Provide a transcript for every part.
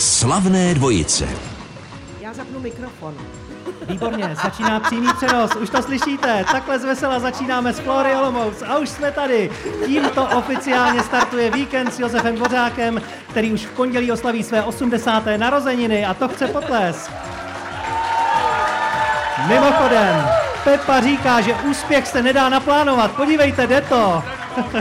Slavné dvojice. Já zapnu mikrofon. Výborně, začíná přímý přenos, už to slyšíte. Takhle z vesela začínáme s Flory Olomouc a už jsme tady. Tímto oficiálně startuje víkend s Josefem Dvořákem, který už v pondělí oslaví své 80. narozeniny a to chce potles. Mimochodem, Pepa říká, že úspěch se nedá naplánovat. Podívejte, jde to.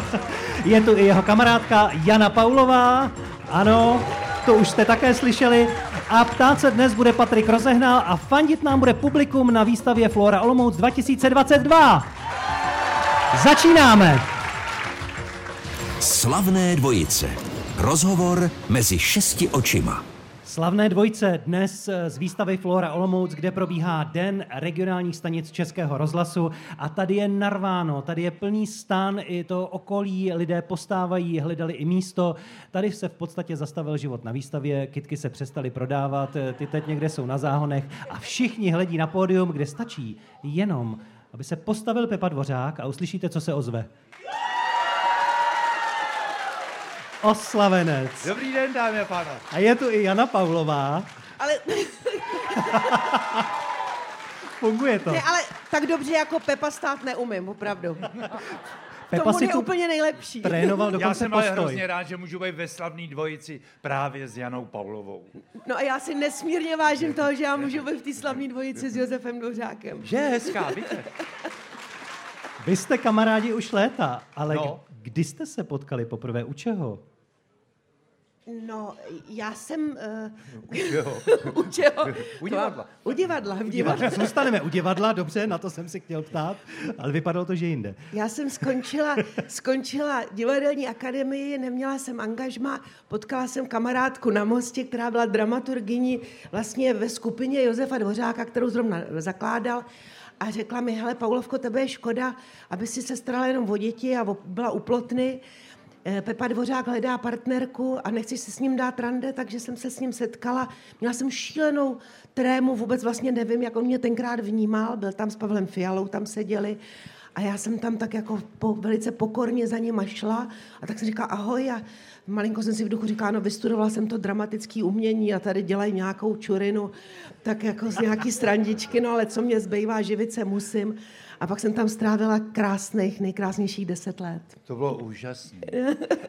Je tu i jeho kamarádka Jana Paulová. Ano, to už jste také slyšeli. A ptát se dnes bude Patrik Rozehnal a fandit nám bude publikum na výstavě Flora Olomouc 2022. Začínáme! Slavné dvojice. Rozhovor mezi šesti očima. Slavné dvojce dnes z výstavy Flora Olomouc, kde probíhá Den regionálních stanic Českého rozhlasu a tady je narváno, tady je plný stan, i to okolí, lidé postávají, hledali i místo. Tady se v podstatě zastavil život na výstavě, kitky se přestaly prodávat, ty teď někde jsou na záhonech a všichni hledí na pódium, kde stačí jenom, aby se postavil Pepa Dvořák a uslyšíte, co se ozve. Oslavenec. Dobrý den, dámy a pánové. A je tu i Jana Pavlová. Ale, Funguje to. ne, ale tak dobře jako Pepa stát neumím, opravdu. Pepa to si je úplně nejlepší. trénoval Já dokonce jsem ale postoj. hrozně rád, že můžu být ve slavné dvojici právě s Janou Pavlovou. No a já si nesmírně vážím toho, že já můžu být v té slavné dvojici s Josefem Dvořákem. Že je hezká, víte? Vy jste kamarádi už léta, ale No. Kdy jste se potkali poprvé? U čeho? No, já jsem... Uh, Jo. u čeho? U divadla. U divadla, v divadle. Zůstaneme u divadla, dobře, na to jsem si chtěl ptát, ale vypadalo to, že jinde. Já jsem skončila, skončila divadelní akademii, neměla jsem angažma, potkala jsem kamarádku na mostě, která byla dramaturgyní vlastně ve skupině Josefa Dvořáka, kterou zrovna zakládal a řekla mi, hele Paulovko, tebe je škoda, aby si se starala jenom o děti a byla u plotny. Eh, Pepa Dvořák hledá partnerku a nechci si s ním dát rande, takže jsem se s ním setkala. Měla jsem šílenou trému, vůbec vlastně nevím, jak on mě tenkrát vnímal. Byl tam s Pavlem Fialou, tam seděli. A já jsem tam tak jako po, velice pokorně za nima šla a tak jsem říkala ahoj a malinko jsem si v duchu říkala, no vystudovala jsem to dramatické umění a tady dělají nějakou čurinu, tak jako z nějaký strandičky, no ale co mě zbývá, živit se musím. A pak jsem tam strávila krásných, nejkrásnějších deset let. To bylo úžasné.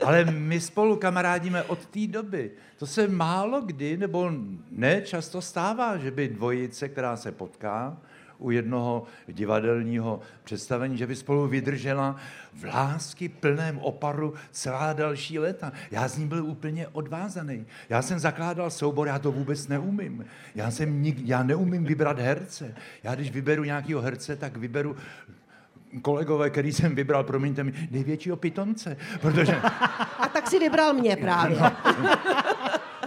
Ale my spolu kamarádíme od té doby. To se málo kdy, nebo ne často stává, že by dvojice, která se potká u jednoho divadelního představení, že by spolu vydržela v lásky plném oparu celá další léta. Já z ní byl úplně odvázaný. Já jsem zakládal soubor, já to vůbec neumím. Já, jsem nik, já neumím vybrat herce. Já když vyberu nějakého herce, tak vyberu kolegové, který jsem vybral, promiňte mi, největšího pitonce, protože A tak si vybral mě právě.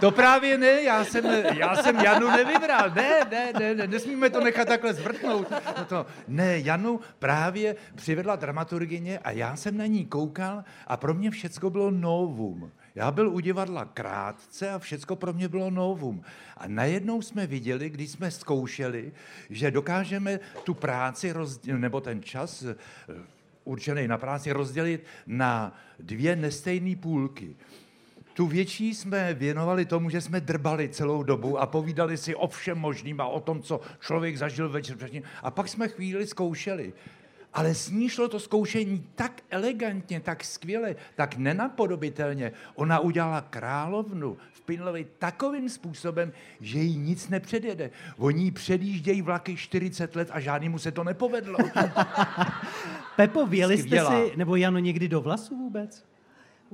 To právě ne, já jsem, já jsem Janu nevybral, ne, ne, ne, ne, nesmíme to nechat takhle zvrtnout. No to, ne, Janu právě přivedla dramaturgině a já jsem na ní koukal a pro mě všecko bylo novum. Já byl u divadla krátce a všecko pro mě bylo novum. A najednou jsme viděli, když jsme zkoušeli, že dokážeme tu práci, rozdělit, nebo ten čas eh, určený na práci rozdělit na dvě nestejné půlky. Tu větší jsme věnovali tomu, že jsme drbali celou dobu a povídali si o všem možným a o tom, co člověk zažil večer předtím. A pak jsme chvíli zkoušeli. Ale s ní šlo to zkoušení tak elegantně, tak skvěle, tak nenapodobitelně. Ona udělala královnu v Pinlovi takovým způsobem, že jí nic nepředjede. Oni jí předjíždějí vlaky 40 let a žádnému se to nepovedlo. Pepo, věli jste si, nebo Jano, někdy do vlasu vůbec?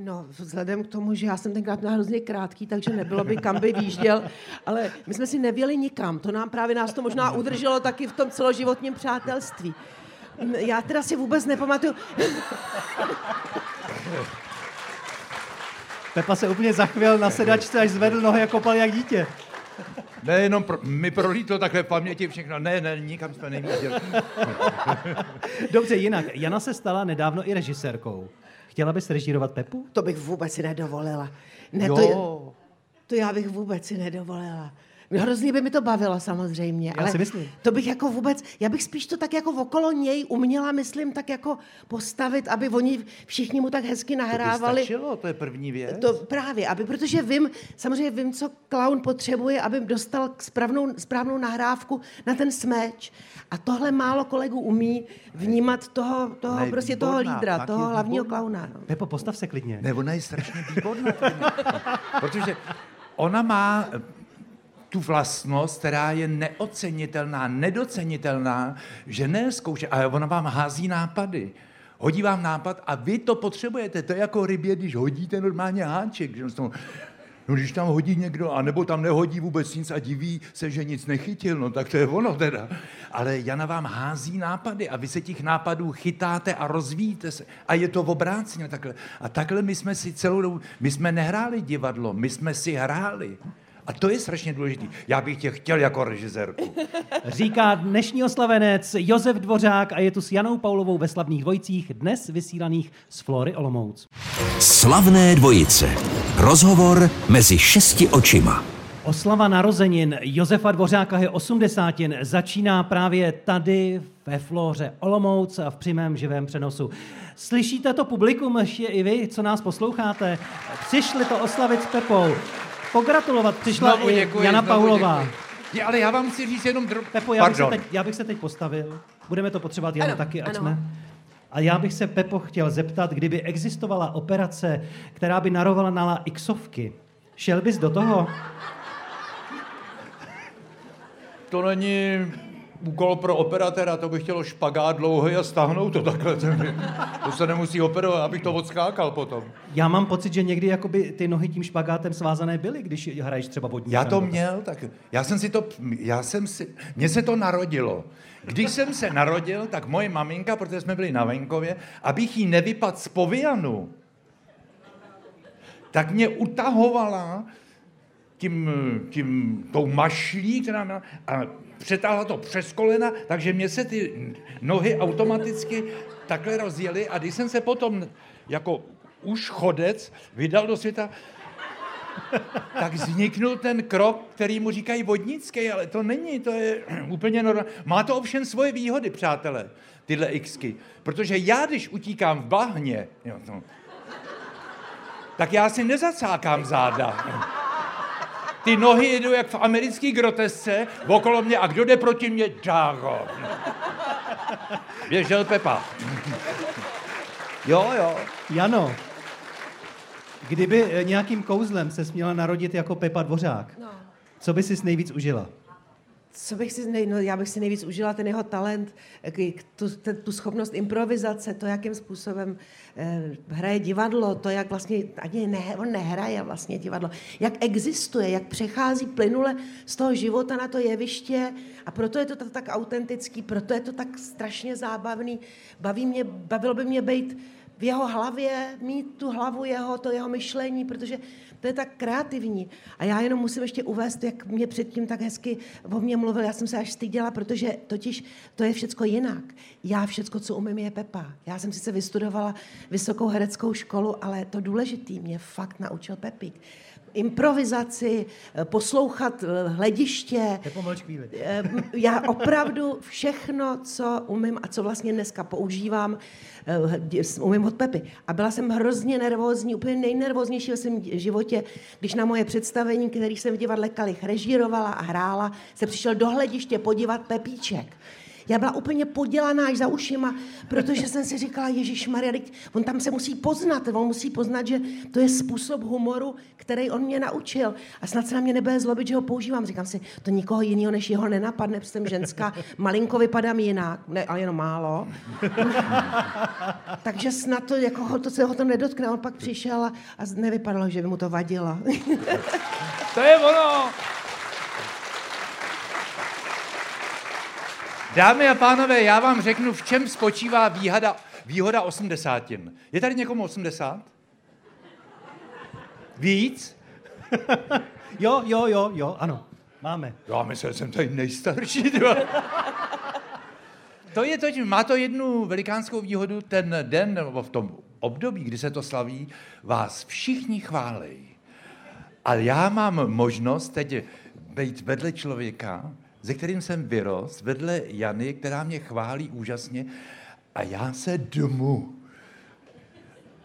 No, vzhledem k tomu, že já jsem tenkrát měla hrozně krátký, takže nebylo by kam by výjížděl, ale my jsme si nevěli nikam. To nám právě nás to možná udrželo taky v tom celoživotním přátelství. Já teda si vůbec nepamatuju. Pepa se úplně zachvěl na sedačce, až zvedl nohy a kopal jak dítě. Nejenom pro, mi prolítlo takhle v paměti všechno. Ne, ne, nikam jsme neviděli. Dobře, jinak. Jana se stala nedávno i režisérkou. Chtěla bys režírovat Pepu? To bych vůbec si nedovolila. Ne, Jo. to, to já bych vůbec si nedovolila. Hrozně by mi to bavilo samozřejmě, Já ale si myslím. to bych jako vůbec, já bych spíš to tak jako okolo něj uměla, myslím, tak jako postavit, aby oni všichni mu tak hezky To by nahrávali. stačilo, to je první věc. To právě, aby, protože vím, samozřejmě vím, co klaun potřebuje, aby dostal k správnou, správnou nahrávku na ten smeč. A tohle málo kolegů umí vnímat toho, toho Ne, prostě toho výborná, lídra, fakt toho hlavního klauna. No. Pepo, postav se klidně. Ne, ona je strašně výborná. Protože ona má tu vlastnost, která je neocenitelná, nedocenitelná, že ne zkouše, ale ona vám hází nápady. Hodí vám nápad a vy to potřebujete. To je jako rybě, když hodíte normálně háček. Že no, když tam hodí někdo, anebo tam nehodí vůbec nic a diví se, že nic nechytil, no tak to je ono teda. Ale Jana vám hází nápady a vy se těch nápadů chytáte a rozvíjíte se. A je to obráceně takhle. A takhle my jsme si celou dobu, my jsme nehráli divadlo, my jsme si hráli. A to je strašně důležité. Já bych tě chtěl jako režisérku. Říká dnešní oslavenec Josef Dvořák a je tu s Janou Paulovou ve slavných dvojicích, dnes vysílaných z Flory Olomouc. Slavné dvojice. Rozhovor mezi šesti očima. Oslava narozenin Josefa Dvořáka je 80. Začíná právě tady ve Flóře Olomouc a v přímém živém přenosu. Slyšíte to publikum, ještě i vy, co nás posloucháte? Přišli to oslavit s Pepou. Pogratulovat přišla Znovu i děkuji, Jana znovu Paulová. děkuji. Ale já vám chci říct jenom dro... Pepo, já bych, se teď, já bych se teď postavil. Budeme to potřebovat Janu Ano, taky, ať ano. jsme. A já bych se, Pepo, chtěl zeptat, kdyby existovala operace, která by narovala Xovky, šel bys do toho? To není úkol pro operatéra, to bych chtělo špagát dlouhý a stáhnout to takhle. To se nemusí operovat, abych to odskákal potom. Já mám pocit, že někdy jakoby ty nohy tím špagátem svázané byly, když hraješ třeba vodní. Já to měl, tak já jsem si to, já jsem si, mně se to narodilo. Když jsem se narodil, tak moje maminka, protože jsme byli na venkově, abych jí nevypadl z povianu, tak mě utahovala tím, tím, tou mašlí, která měla, a přetáhla to přes kolena, takže mě se ty nohy automaticky takhle rozjely a když jsem se potom jako už chodec vydal do světa, tak vzniknul ten krok, který mu říkají vodnický, ale to není, to je úplně normální. Má to ovšem svoje výhody, přátelé, tyhle xky. Protože já, když utíkám v bahně, jo, to, tak já si nezacákám záda. Ty nohy jedou jak v americké grotesce, okolo mě a kdo jde proti mě? Džágo. Běžel Pepa. Jo, jo. Jano, kdyby eh, nějakým kouzlem se směla narodit jako Pepa Dvořák, No. co by si nejvíc užila? Co bych si, no, já bych si nejvíc užila ten jeho talent, tu, tu schopnost improvizace, to, jakým způsobem eh, hraje divadlo, to, jak vlastně, ani ne, on nehraje vlastně divadlo, jak existuje, jak přechází plynule z toho života na to jeviště a proto je to tak, tak autentický, proto je to tak strašně zábavný. Baví mě, bavilo by mě být v jeho hlavě, mít tu hlavu jeho, to jeho myšlení, protože to je tak kreativní. A já jenom musím ještě uvést, jak mě předtím tak hezky o mě mluvil, já jsem se až styděla, protože totiž to je všecko jinak. Já všecko, co umím, je Pepa. Já jsem sice vystudovala vysokou hereckou školu, ale to důležitý mě fakt naučil Pepík. Improvizaci, eh, poslouchat eh, hlediště, chvíli. Eh, Já opravdu všechno, co umím a co vlastně dneska používám, umím od Pepy. A byla jsem hrozně nervózní, úplně nejnervóznější ve svém životě, když na moje představení, který jsem v divadle Kalich režírovala a hrála, se přišel do hlediště podívat Pepíček. Já byla úplně podělaná až za ušima, protože jsem si říkala, Ježíš Maria, on tam se musí poznat, on musí poznat, že to je způsob humoru, který on mě naučil. A snad se na mě nebude zlobit, že ho používám. Říkám si, to nikoho jiného než jeho nenapadne, protože jsem ženská, malinko vypadám jinak, ne, ale jenom málo. Takže snad to, jako, ho- to se ho to nedotkne. On pak přišel a, a nevypadalo, že by mu to vadilo. To je ono. Dámy a pánové, já vám řeknu, v čem spočívá výhoda, výhoda osmdesátin. Je tady někomu 80? Víc? Jo, jo, jo, jo, ano, máme. Já myslím, že jsem tady nejstarší. To je to, má to jednu velikánskou výhodu, ten den, nebo v tom období, kdy se to slaví, vás všichni chválej. Ale já mám možnost teď být vedle člověka, ze kterým jsem vyrost, vedle Jany, která mě chválí úžasně a já se dmu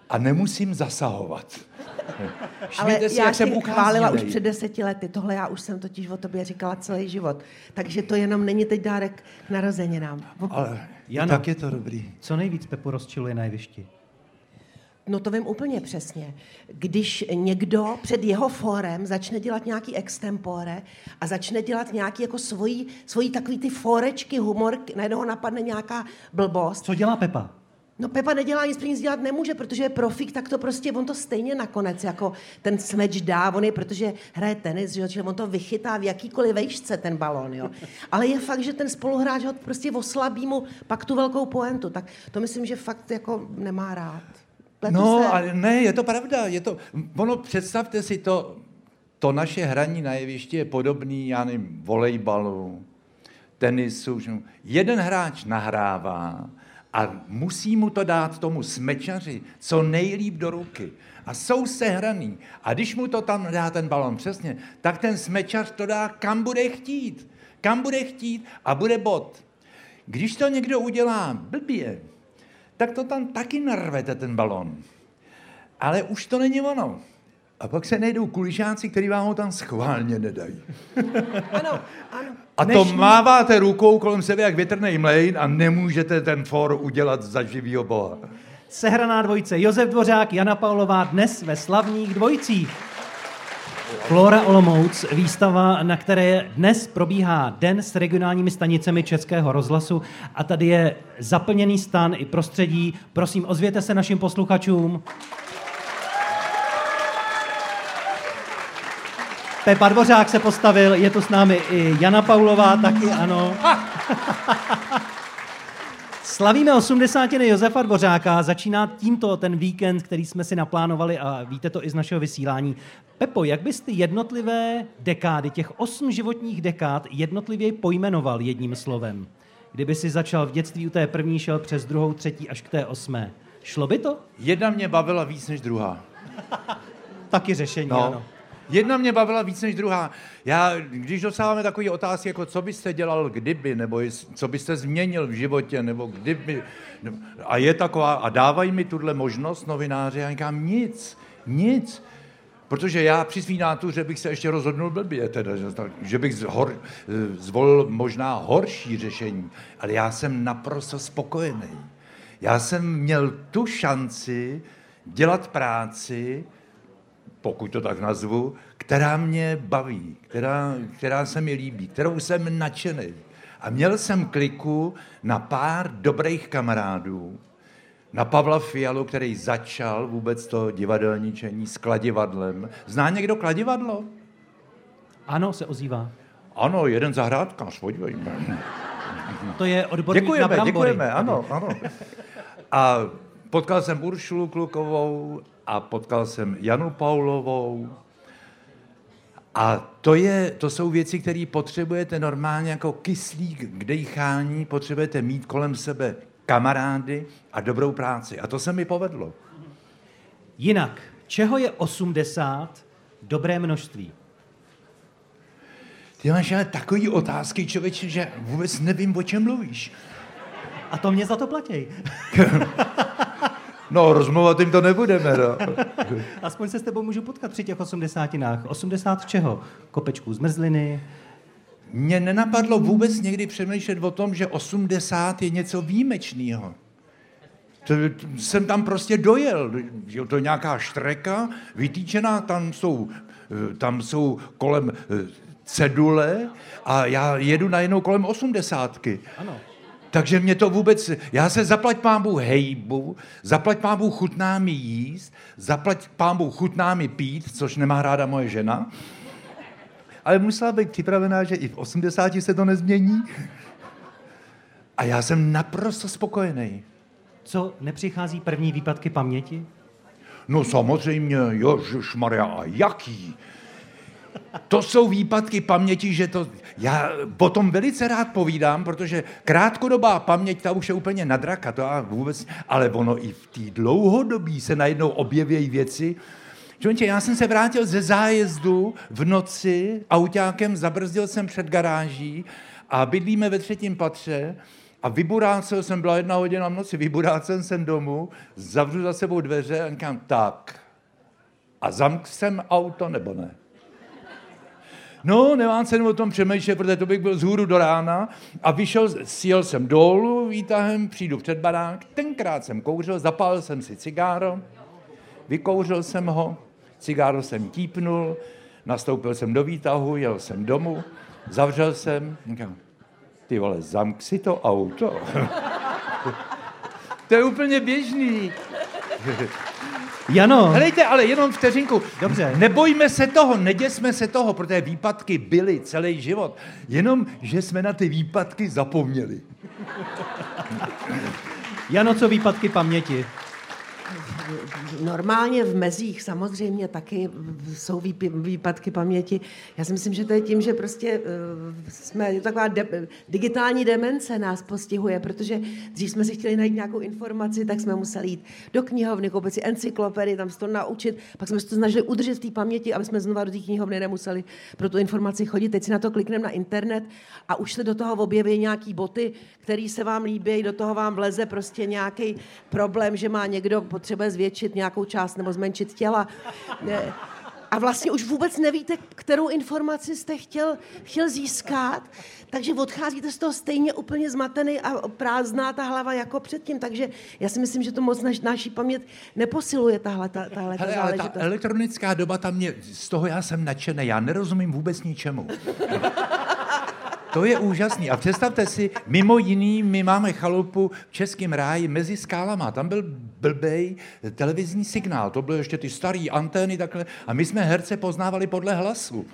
a nemusím zasahovat. Ale si, já jak jsem chválila už před deseti lety. Tohle já už jsem totiž o tobě říkala celý život. Takže to jenom není teď dárek k narozeninám. Ale Jano. tak je to dobrý. Co nejvíc Pepu rozčiluje na jevišti? No to vím úplně přesně. Když někdo před jeho fórem začne dělat nějaký extempore a začne dělat nějaký jako svojí, svojí takový ty fórečky, humor, najednou ho napadne nějaká blbost. Co dělá Pepa? No Pepa nedělá nic, nic dělat nemůže, protože je profík, tak to prostě, on to stejně nakonec jako ten smeč dá, on je, protože hraje tenis, že jo, čili on to vychytá v jakýkoliv vejšce ten balón, jo. Ale je fakt, že ten spoluhráč ho prostě oslabí mu pak tu velkou poentu, tak to myslím, že fakt jako nemá rád. Pletu No, se. ale ne, je to pravda. Je to, ono, představte si to, to naše hraní na jevišti je podobný, já nevím, volejbalu, tenisu. že- Jeden hráč nahrává a musí mu to dát tomu smečaři co nejlíp do ruky. A jsou sehraný. A když mu to tam dá ten balon přesně, tak ten smečař to dá kam bude chtít. Kam bude chtít a bude bod. Když to někdo udělá blbě, tak to tam taky narvete ten balon. Ale už to není ono. A pak se najdou kulišáci, který vám ho tam schválně nedají. Ano, ano. A to Dnešní- máváte rukou kolem sebe jak větrný mlejn a nemůžete ten for udělat za živýho boha. Sehraná dvojice Josef Dvořák, Jana Paulová dnes ve slavných dvojicích. Flora Olomouc, výstava, na které dnes probíhá den s regionálními stanicemi Českého rozhlasu a tady je zaplněný stan i prostředí. Prosím, ozvěte se našim posluchačům. Pepa Dvořák se postavil, je tu s námi i Jana Paulová, taky ano. Slavíme 80. Josefa Dvořáka, začíná tímto ten víkend, který jsme si naplánovali a víte to i z našeho vysílání. Pepo, jak bys ty jednotlivé dekády, těch osm životních dekád, jednotlivě pojmenoval jedním slovem? Kdyby si začal v dětství u té první, šel přes druhou, třetí až k té osmé. Šlo by to? Jedna mě bavila víc než druhá. Taky řešení, No. ano. Jedna mě bavila víc než druhá. Já, když dostáváme takové otázky, jako co byste dělal kdyby, nebo co byste změnil v životě, nebo kdyby, no, a je taková, a dávají mi tuhle možnost novináři, já říkám nic, nic. Protože já při svý nátuře bych se ještě rozhodnul blbě, teda, že, že bych zhor, zvolil možná horší řešení, ale já jsem naprosto spokojený. Já jsem měl tu šanci dělat práci, pokud to tak nazvu, která mě baví, která, která se mi líbí, kterou jsem nadšený. A měl jsem kliku na pár dobrých kamarádů, na Pavla Fialu, který začal vůbec to divadelničení s kladivadlem. Zná někdo kladivadlo? Ano, se ozývá. Ano, jeden zahrádkář, podívejme. To je odborník na Děkujeme, brambory. děkujeme, ano, ano. A potkal jsem Uršulu Klukovou a potkal jsem Janu Paulovou. A to, je, to jsou věci, které potřebujete normálně jako kyslík k dejchání, potřebujete mít kolem sebe kamarády a dobrou práci. A to se mi povedlo. Jinak, čeho je 80 dobré množství? Ty máš ale takový otázky, člověče, že vůbec nevím, o čem mluvíš. A to mě za to platí. No, rozmluvat jim to nebudeme, no. Aspoň se s tebou můžu potkat při těch osmdesátinách. 80 čeho? Kopečků zmrzliny? Mně nenapadlo vůbec někdy přemýšlet o tom, že 80 je něco výjimečného. To, to, jsem tam prostě dojel. že To je nějaká štreka vytýčená, tam jsou, eh, tam jsou kolem eh, cedule a já jedu najednou kolem osmdesátky. Ano. Takže mě to vůbec, já se zaplať pámbu hejbu, zaplať pámbu chutná mi jíst, zaplať pámbu chutná mi pít, což nemá ráda moje žena. Ale musela být připravená, že i v 80 se to nezmění. A já jsem naprosto spokojený. Co, nepřichází první výpadky paměti? No samozřejmě, Maria, a jaký? To jsou výpadky paměti, že to... Já potom velice rád povídám, protože krátkodobá paměť, ta už je úplně nadraka, to já vůbec... Ale ono i v té dlouhodobí se najednou objevějí věci, Čonče, já jsem se vrátil ze zájezdu v noci, autákem zabrzdil jsem před garáží a bydlíme ve třetím patře a vyburácel jsem, byla jedna hodina v noci, vyburácel jsem domů, zavřu za sebou dveře a říkám, tak, a zamk jsem auto nebo ne? No, nemám cenu o tom přemýšlet, protože to bych byl z hůru do rána a vyšel, sjel jsem dolů výtahem, přijdu před barák, tenkrát jsem kouřil, zapálil jsem si cigáro, vykouřil jsem ho, cigáro jsem típnul, nastoupil jsem do výtahu, jel jsem domů, zavřel jsem, říkám, ty vole, zamk si to auto. to je úplně běžný. Jano, Helejte, ale jenom vteřinku. Dobře. Nebojme se toho, neděsme se toho, protože výpadky byly celý život. Jenom, že jsme na ty výpadky zapomněli. Jano, co výpadky paměti? Normálně v mezích samozřejmě taky jsou výpadky paměti. Já si myslím, že to je tím, že prostě eh, jsme, je taková de- digitální demence nás postihuje, protože dřív jsme si chtěli najít nějakou informaci, tak jsme museli jít do knihovny, koupit si encyklopedii, tam se to naučit, pak jsme se to snažili udržet v té paměti, aby jsme znova do té knihovny nemuseli pro tu informaci chodit. Teď si na to klikneme na internet a už se do toho objeví nějaký boty, který se vám líbí, do toho vám vleze prostě nějaký problém, že má někdo potřebuje zvětšit nějakou část nebo zmenšit těla. Ne. A vlastně už vůbec nevíte, kterou informaci jste chtěl, chtěl získat, takže odcházíte z toho stejně úplně zmatený a prázdná ta hlava jako předtím. Takže já si myslím, že to moc naš, naší paměť neposiluje tahle, ta, tahle ta Hele, ale ta elektronická doba tam mě, z toho já jsem nadšený, já nerozumím vůbec ničemu. To je úžasný. A představte si, mimo jiný, my máme chalupu v Českém ráji mezi skálama. Tam byl blbej televizní signál. To byly ještě ty staré antény takhle. A my jsme herce poznávali podle hlasu.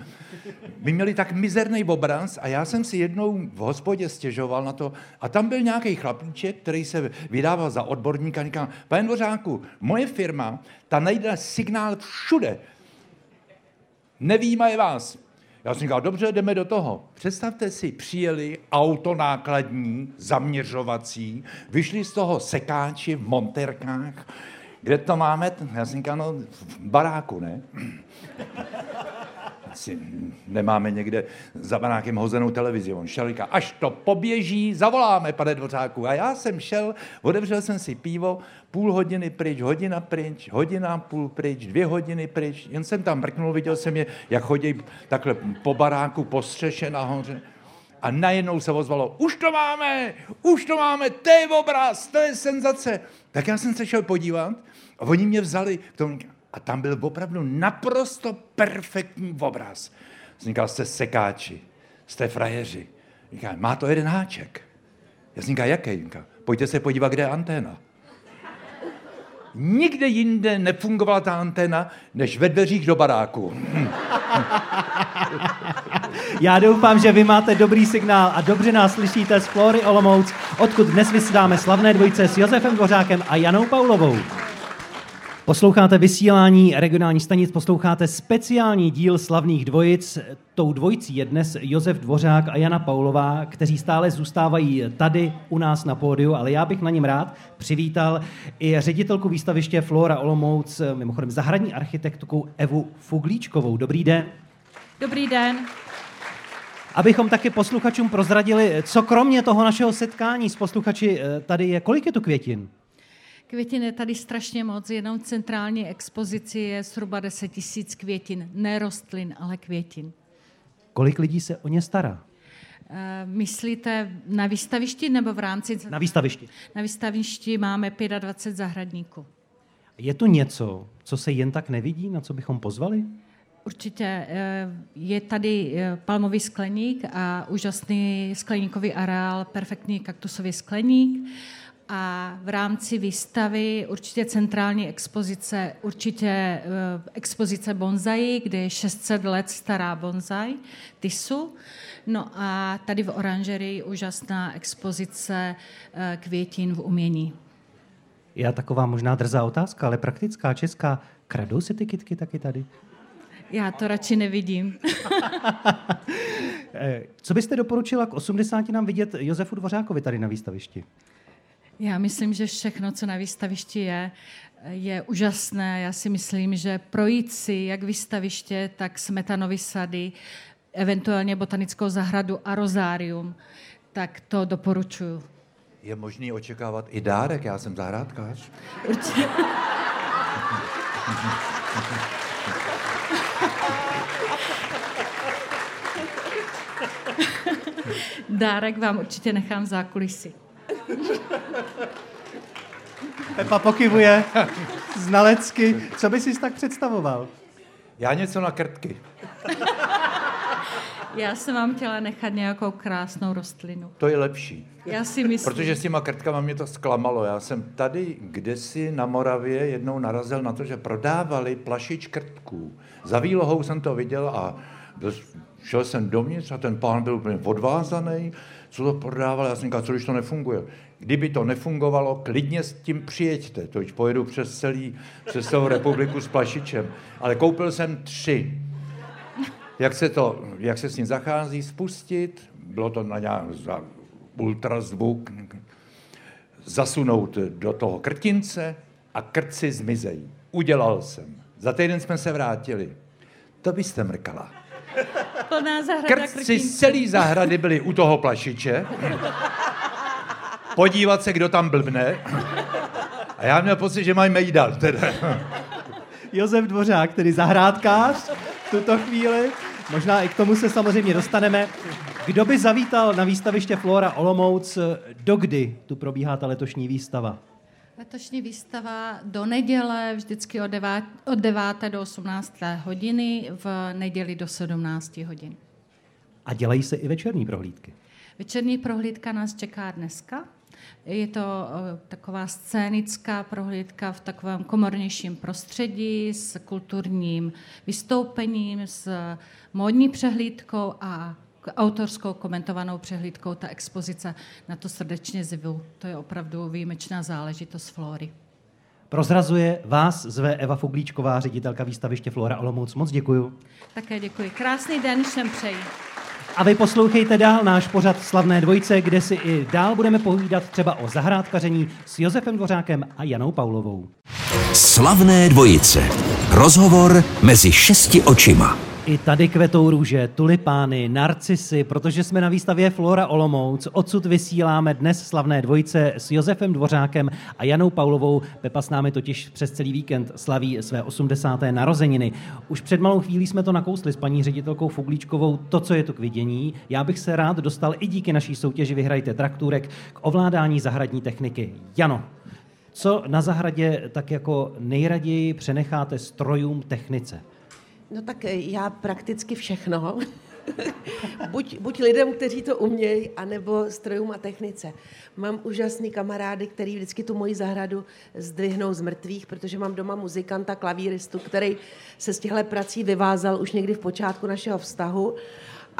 My měli tak mizerný obraz a já jsem si jednou v hospodě stěžoval na to. A tam byl nějaký chlapíček, který se vydával za odborníka a říkal, pane Dvořáku, moje firma, ta najde signál všude. Nevýmaje vás. Já jsem říkal, dobře, jdeme do toho. Představte si, přijeli auto nákladní, zaměřovací, vyšli z toho sekáči v monterkách. Kde to máme? Já jsem říkal, no, v baráku, ne? Asi nemáme někde za barákem hozenou televizi. On šel, říká, až to poběží, zavoláme, pane Dvořáku. A já jsem šel, otevřel jsem si pivo, půl hodiny pryč, hodina pryč, hodina půl pryč, dvě hodiny pryč. Jen jsem tam mrknul, viděl jsem je, jak chodí takhle po baráku, po střeše nahoře. A najednou se ozvalo, už to máme, už to máme, to je obraz, to je senzace. Tak já jsem se šel podívat a oni mě vzali k tomu, a tam byl opravdu naprosto perfektní obraz. Říkal, jste sekáči, jste frajeři. Říká, má to jeden háček. Já říkal, jaký? Říká, pojďte se podívat, kde je anténa. Nikde jinde nefungovala ta anténa, než ve dveřích do baráku. Já doufám, že vy máte dobrý signál a dobře nás slyšíte z Flory Olomouc, odkud dnes vysíláme slavné dvojice s Josefem Dvořákem a Janou Paulovou. Posloucháte vysílání regionální stanic, posloucháte speciální díl slavných dvojic. Tou dvojicí je dnes Josef Dvořák a Jana Paulová, kteří stále zůstávají tady u nás na pódiu, ale já bych na něm rád přivítal i ředitelku výstaviště Flora Olomouc, mimochodem zahradní architektku Evu Fuglíčkovou. Dobrý den. Dobrý den. Abychom taky posluchačům prozradili, co kromě toho našeho setkání s posluchači eh, tady je, kolik je tu květin? Květin je tady strašně moc, jenom v centrální expozici je zhruba 10 tisíc květin. Ne rostlin, ale květin. Kolik lidí se o ně stará? Eh, Myslíte na výstavišti nebo v rámci? Na výstavišti. Na výstavišti máme 25 zahradníků. Je tu něco, co se jen tak nevidí, na co bychom pozvali? Určitě eh, je tady eh, palmový skleník a úžasný skleníkový areál, perfektní kaktusový skleník. A v rámci výstavy určitě centrální expozice, určitě eh, expozice bonsai, kde je 600 let stará bonsai, tisu. No a tady v oranžerii úžasná expozice eh, květin v umění. Já taková možná drzá otázka, ale praktická, česká. Kradou si ty kytky taky tady? Já to radši nevidím. Eh, Co byste doporučila k 80 nám vidět Josefu Dvořákovi tady na výstavišti? Já myslím, že všechno, co na výstavišti je, je úžasné. Já si myslím, že projít si jak vystaviště, tak smetanovy sady, eventuálně botanickou zahradu a rozárium, tak to doporučuju. Je možný očekávat i dárek, já jsem zahrádkář. Určitě. Dárek vám určitě nechám v zákulisí. Pepa pokivuje znalecky. Co by si tak představoval? Já něco na krtky. Já jsem vám chtěla nechat nějakou krásnou rostlinu. To je lepší. Já si myslím. Protože s těma krtkama mě to zklamalo. Já jsem tady kdysi na Moravě jednou narazil na to, že prodávali plašič krtků. Za výlohou jsem to viděl a byl, šel jsem dovnitř a ten pán byl úplně odvázaný, co to prodával. Já jsem říkal, co když to nefunguje. Kdyby to nefungovalo, klidně s tím přijeďte. To už pojedu přes, celý, přes celou republiku s plašičem. Ale koupil jsem tři. Jak se, to, jak se s ním zachází, spustit, bylo to na nějak za ultrazvuk, zasunout do toho krtince a krci zmizejí. Udělal jsem. Za týden jsme se vrátili. To byste mrkala. Plná zahrada Krtci z celé zahrady byli u toho plašiče. Podívat se, kdo tam blbne. A já měl pocit, že mají mejdal. Teda. Josef Dvořák, tedy zahrádkář v tuto chvíli. Možná i k tomu se samozřejmě dostaneme. Kdo by zavítal na výstaviště Flora Olomouc, dokdy tu probíhá ta letošní výstava? Letošní výstava do neděle, vždycky od 9, od 9. do 18. hodiny, v neděli do 17 hodin. A dělají se i večerní prohlídky. Večerní prohlídka nás čeká dneska. Je to eh, taková scénická prohlídka v takovém komornějším prostředí s kulturním vystoupením, s módní přehlídkou a autorskou komentovanou přehlídkou. Ta expozice na to srdečně zvu. To je opravdu výjimečná záležitost Flory. Prozrazuje vás zve Eva Fuglíčková, ředitelka výstaviště Flora Olomouc. Moc děkuju. Také děkuji. Krásný den všem přeji. A vy poslouchejte dál náš pořad Slavné dvojice, kde si i dál budeme povídat třeba o zahrádkaření s Josefem Dvořákem a Janou Paulovou. Slavné dvojice. Rozhovor mezi šesti očima. I tady kvetou růže, tulipány, narcisy, protože jsme na výstavě Flora Olomouc. Odsud vysíláme dnes slavné dvojice s Josefem Dvořákem a Janou Paulovou. Pepa s námi totiž přes celý víkend slaví své 80. narozeniny. Už před malou chvílí jsme to nakousli s paní ředitelkou Fuglíčkovou, to, co je tu k vidění. Já bych se rád dostal i díky naší soutěži Vyhrajte traktůrek k ovládání zahradní techniky. Jano, co na zahradě tak jako nejraději přenecháte strojům technice? No tak eh, já prakticky všechno. buď, buď lidem, kteří to umějí, anebo strojům a technice. Mám úžasný kamarády, který vždycky tu moji zahradu zdvihnou z mrtvých, protože mám doma muzikanta, klavíristu, který se z těchto prací vyvázal už někdy v počátku našeho vztahu.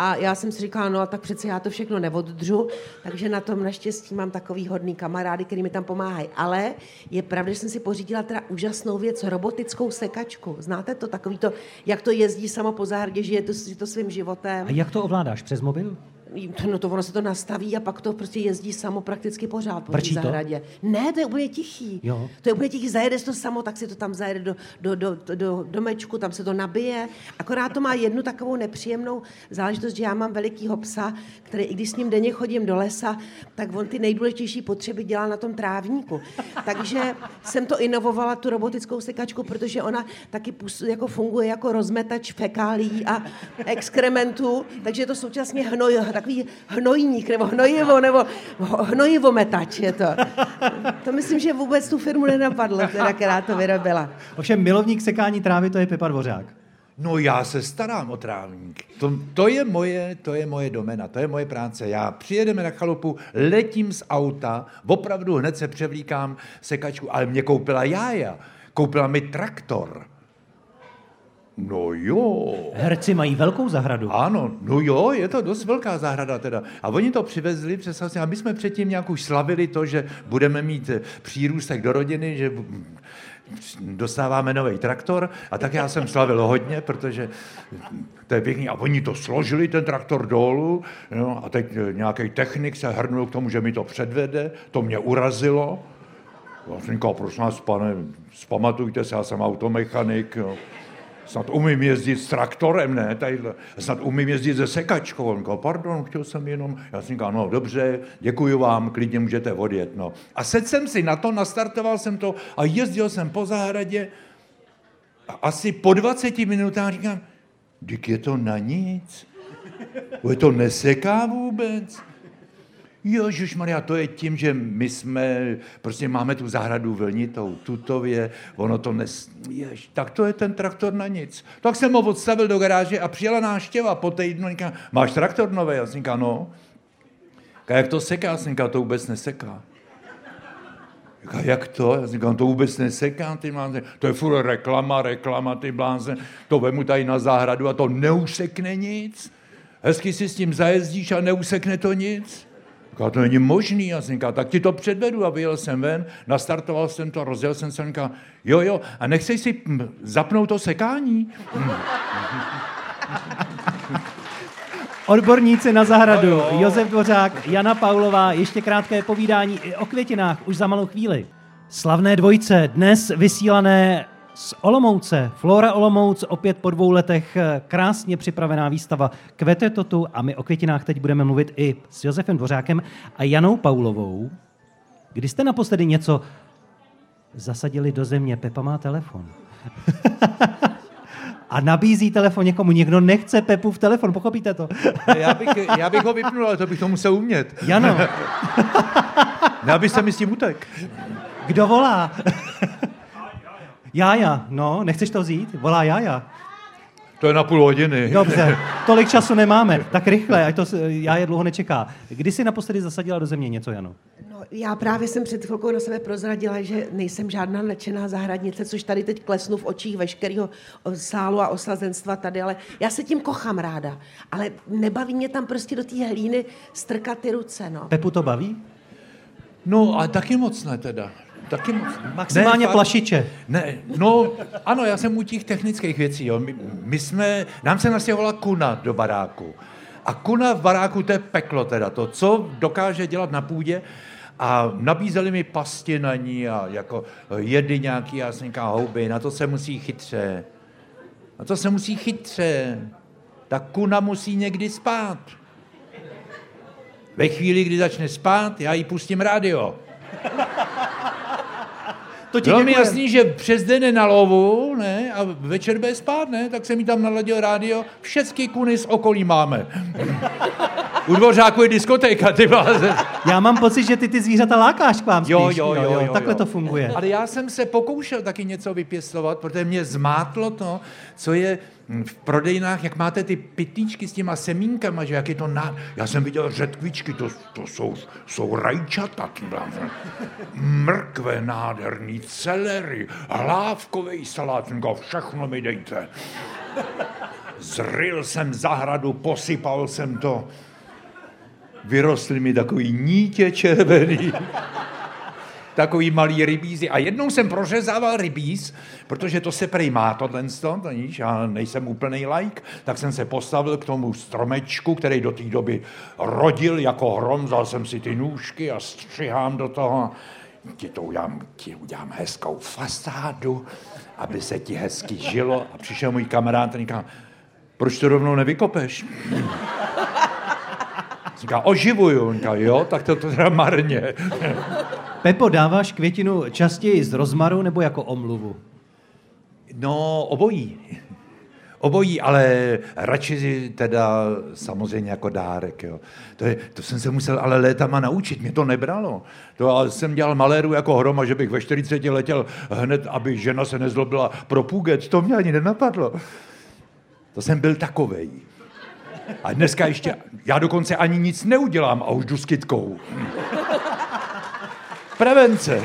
A já jsem si říkala, no a tak přece já to všechno neoddřu, takže na tom naštěstí mám takový hodný kamarády, který mi tam pomáhají. Ale je pravda, že jsem si pořídila teda úžasnou věc, robotickou sekačku. Znáte to? Takový to, jak to jezdí samo po zahradě, žije to, žije to svým životem. A jak to ovládáš? Přes mobil? No to ono se to nastaví a pak to prostě jezdí samo prakticky pořád po té zahradě. Ne, to je úplně tichý. Jo. To je úplně tichý, zajede to samo, tak si to tam zajede do, do, do, do, do domečku, tam se to nabije. Akorát to má jednu takovou nepříjemnou záležitost, že já mám velikýho psa, který i když s ním denně chodím do lesa, tak on ty nejdůležitější potřeby dělá na tom trávníku. Takže jsem to inovovala, tu robotickou sekačku, protože ona taky jako funguje jako rozmetač fekálí a exkrementů, takže je to současně hnoj, takový hnojník, nebo hnojivo, nebo hnojivometač je to. To myslím, že vůbec tu firmu nenapadlo, teda, která to vyrobila. Ovšem milovník sekání trávy to je Pepa Dvořák. No já se starám o trávník. To, to, je moje, to je moje domena, to je moje práce. Já přijedeme na chalupu, letím z auta, opravdu hned se převlíkám sekačku, ale mě koupila jája. Koupila mi traktor. No jo. Herci mají velkou zahradu. Ano, no jo, je to dost velká zahrada teda. A oni to přivezli, si, a my jsme předtím nějak už slavili to, že budeme mít eh, přírůstek do rodiny, že dostáváme nový traktor a tak já jsem slavil hodně, protože to je pěkný. A oni to složili, ten traktor dolů, no, a teď eh, nějaký technik se hrnul k tomu, že mi to předvede, to mě urazilo. Já jsem říkal, prosím vás, pane, zpamatujte se, já jsem automechanik, jo. Snad umím jezdit s traktorem, ne, tadyhle. Snad umím jezdit se sekačkou. On říkal, pardon, chtěl jsem jenom. Já jsem říkal, no dobře, děkuji vám, klidně můžete odjet. No. A sedl jsem si na to, nastartoval jsem to a jezdil jsem po zahradě. A asi po 20 minutách říkám, dík je to na nic. Je to neseká vůbec. Ježiš Maria, to je tím, že my jsme, prostě máme tu zahradu vlnitou, tutově, ono to nes... Jež, tak to je ten traktor na nic. Tak jsem ho odstavil do garáže a přijela náštěva po týdnu, říká, máš traktor nový? Já jsem říkal, no. A jak to seká? Já jsem říkal, to vůbec neseká. Říká, jak to? Já říkám, to vůbec neseká, ty blázen. To je furt reklama, reklama, ty blázen. To vemu tady na zahradu a to neusekne nic. Hezky si s tím zajezdíš a neusekne to nic. Říkal, to není možný. Já jsem říkal, tak ti to předvedu a vyjel jsem ven, nastartoval jsem to, rozjel jsem se, říkal, jo, jo, a nechceš si zapnout to sekání? Odborníci na zahradu, no, Josef Dvořák, Jana Paulová, ještě krátké povídání o květinách už za malou chvíli. Slavné dvojce, dnes vysílané z Olomouce. Flora Olomouc opět po dvou letech eh, krásně připravená výstava Kvete totu a my o květinách teď budeme mluvit i s Josefem Dvořákem a Janou Paulovou. Kdy jste naposledy něco zasadili do země? Pepa má telefon. a nabízí telefon někomu. Někdo nechce Pepu v telefon, pochopíte to? já, bych, já bych ho vypnul, ale to bych to musel umět. Jano. já bych se mi s tím utek. Kdo volá? Jája, no, nechceš to vzít? Volá Jája. To je na půl hodiny. Dobře, tolik času nemáme. Tak rychle, ať to já je dlouho nečeká. Kdy jsi naposledy zasadila do země něco, Jano? No, já právě jsem před chvilkou na sebe prozradila, že nejsem žádná nadšená zahradnice, což tady teď klesnu v očích veškerého sálu a osazenstva tady, ale já se tím kochám ráda. Ale nebaví mě tam prostě do té hlíny strkat ty ruce, no. Pepu to baví? No, a taky moc ne teda. Taky moc. Maximálně ne, plašiče. Ne, no, ano, já jsem u těch technických věcí. Jo. My, my jsme, nám se nastěhovala kuna do baráku. A kuna v baráku, to je peklo teda. To, co dokáže dělat na půdě, a nabízeli mi pasti na ní a jako jedy nějaký, já jsem říkal, houby, na to se musí chytře. Na to se musí chytře. Ta kuna musí někdy spát. Ve chvíli, kdy začne spát, já jí pustím rádio. To ti Bylo mi jasný, že přes den na lovu, ne, a večer bude spát, ne, tak jsem mi tam naladil rádio, všechny kuny z okolí máme. U dvořáku je diskotéka, ty bláze. Já mám pocit, že ty ty zvířata lákáš k vám spíš. Jo, jo, jo, jo, jo, Takhle to funguje. Ale já jsem se pokoušel taky něco vypěstovat, protože mě zmátlo to, co je v prodejnách, jak máte ty pitlíčky s těma semínkama, že jak je to na... Já jsem viděl řetkvičky, to, to jsou, jsou rajčata, mrkve nádherný, celery, hlávkový salát, všechno mi dejte. Zryl jsem zahradu, posypal jsem to. Vyrostly mi takový nítě červený takový malý rybízy. A jednou jsem prořezával rybíz, protože to se prej má tohle, to níž, já nejsem úplný like, tak jsem se postavil k tomu stromečku, který do té doby rodil jako hrom, vzal jsem si ty nůžky a střihám do toho. Ti to udělám, ti udělám hezkou fasádu, aby se ti hezky žilo. A přišel můj kamarád a říká, proč to rovnou nevykopeš? Říká, oživuju. Říká, jo, tak to, to teda marně. Pepo, dáváš květinu častěji z rozmaru nebo jako omluvu? No, obojí. Obojí, ale radši teda samozřejmě jako dárek. Jo. To, je, to jsem se musel ale létama naučit, mě to nebralo. To jsem dělal maléru jako hroma, že bych ve 40 letěl hned, aby žena se nezlobila pro půget. To mě ani nenapadlo. To jsem byl takovej. A dneska ještě, já dokonce ani nic neudělám a už jdu s kytkou. Prevence.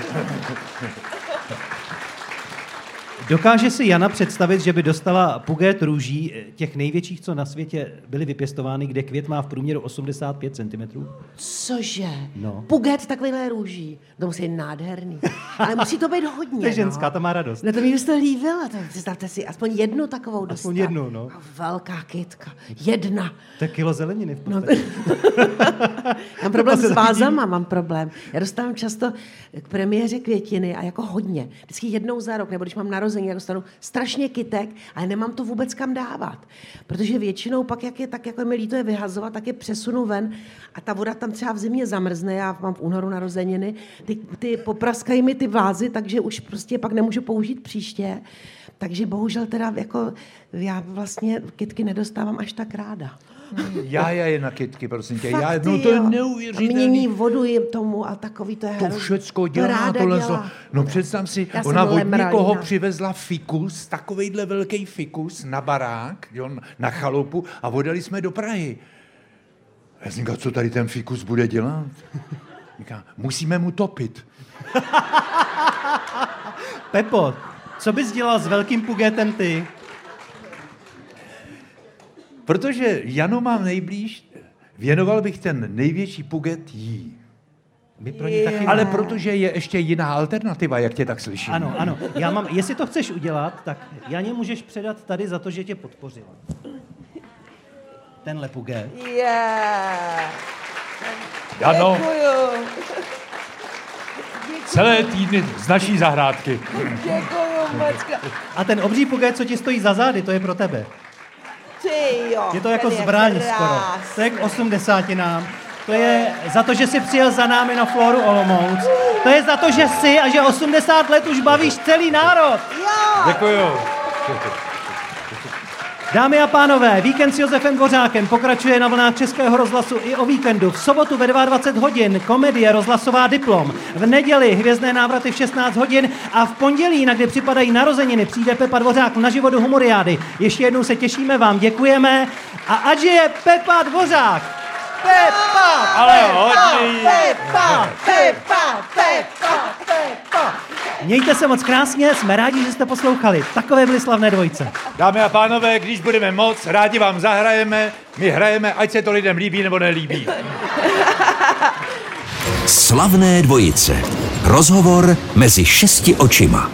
Dokáže si Jana představit, že by dostala pugét růží, eh, těch největších, co na světě byly vypěstovány, kde květ má v průměru 85 cm? Cože? No. Puget takovýhle růží. To musí být nádherný. Ale musí to být hodně. To je ženská, no. ta má radost. No to mi byste líbila. To představte si, aspoň jednu takovou dostat. Aspoň jednu, no. A velká kytka. Jedna. To je kilo zeleniny v No, podstatě. mám problém s vázama, mám problém. Já dostávám často k premiéře květiny a jako hodně. Vždycky jednou za rok, nebo když mám narození, já dostanu strašně kytek, ale nemám to vůbec kam dávat. Protože většinou pak, jak je tak, jako mi líto je vyhazovat, tak je přesunu ven a ta voda tam třeba v zimě zamrzne, já mám v únoru narozeniny, ty, ty popraskají mi ty vázy, takže už prostě pak nemůžu použít příště. Takže bohužel teda jako já vlastně kytky nedostávám až tak ráda. Já je na kytky, prosím tě. Fakt, Já, no to je jo. A neuvěřitelný. mění vodu jim tomu a takový to je To všecko To dělá ráda tohle. dělá. No představ si, Já ona od někoho přivezla fikus, takovejhle velký fikus na barák, jo, na chalupu a odjeli jsme do Prahy. Já jsem říkal, co tady ten fikus bude dělat? Říká, musíme mu topit. Pepo, co bys dělal s velkým pugétem ty? Protože Janu mám nejblíž, věnoval bych ten největší puget jí. My pro ní taky Ale protože je ještě jiná alternativa, jak tě tak slyším. Ano, ano. Já mám, jestli to chceš udělat, tak Janě můžeš předat tady za to, že tě podpořila. Tenhle pugét. Yeah. Ano, Děkuju. celé týdny z naší zahrádky. Děkuju krát. A ten obří pugét, co ti stojí za zády, to je pro tebe. Ty jo. Je to jako zbraň krásný. skoro. To je k osmdesátinám. To je za to, že jsi přijel za námi na Floru Olomouc. To je za to, že jsi a že 80 let už bavíš celý národ. Jo. Děkuju. Dámy a pánové, víkend s Josefem Dvořákem pokračuje na vlnách Českého rozhlasu i o víkendu. V sobotu ve 22 hodin komedie rozhlasová diplom. V neděli hvězdné návraty v 16 hodin a v pondělí, na kde připadají narozeniny, přijde Pepa Dvořák na životu humoriády. Ještě jednou se těšíme, vám děkujeme a ať je Pepa Dvořák! Pepa! Ale hodný. Pepa, Pepa, Pepa, Pepa. Mějte se moc krásně, jsme rádi, že jste poslouchali. Takové byly slavné dvojice. Dámy a pánové, když budeme moc, rádi vám zahrajeme, my hrajeme, ať se to lidem líbí nebo nelíbí. Slavné dvojice. Rozhovor mezi šesti očima.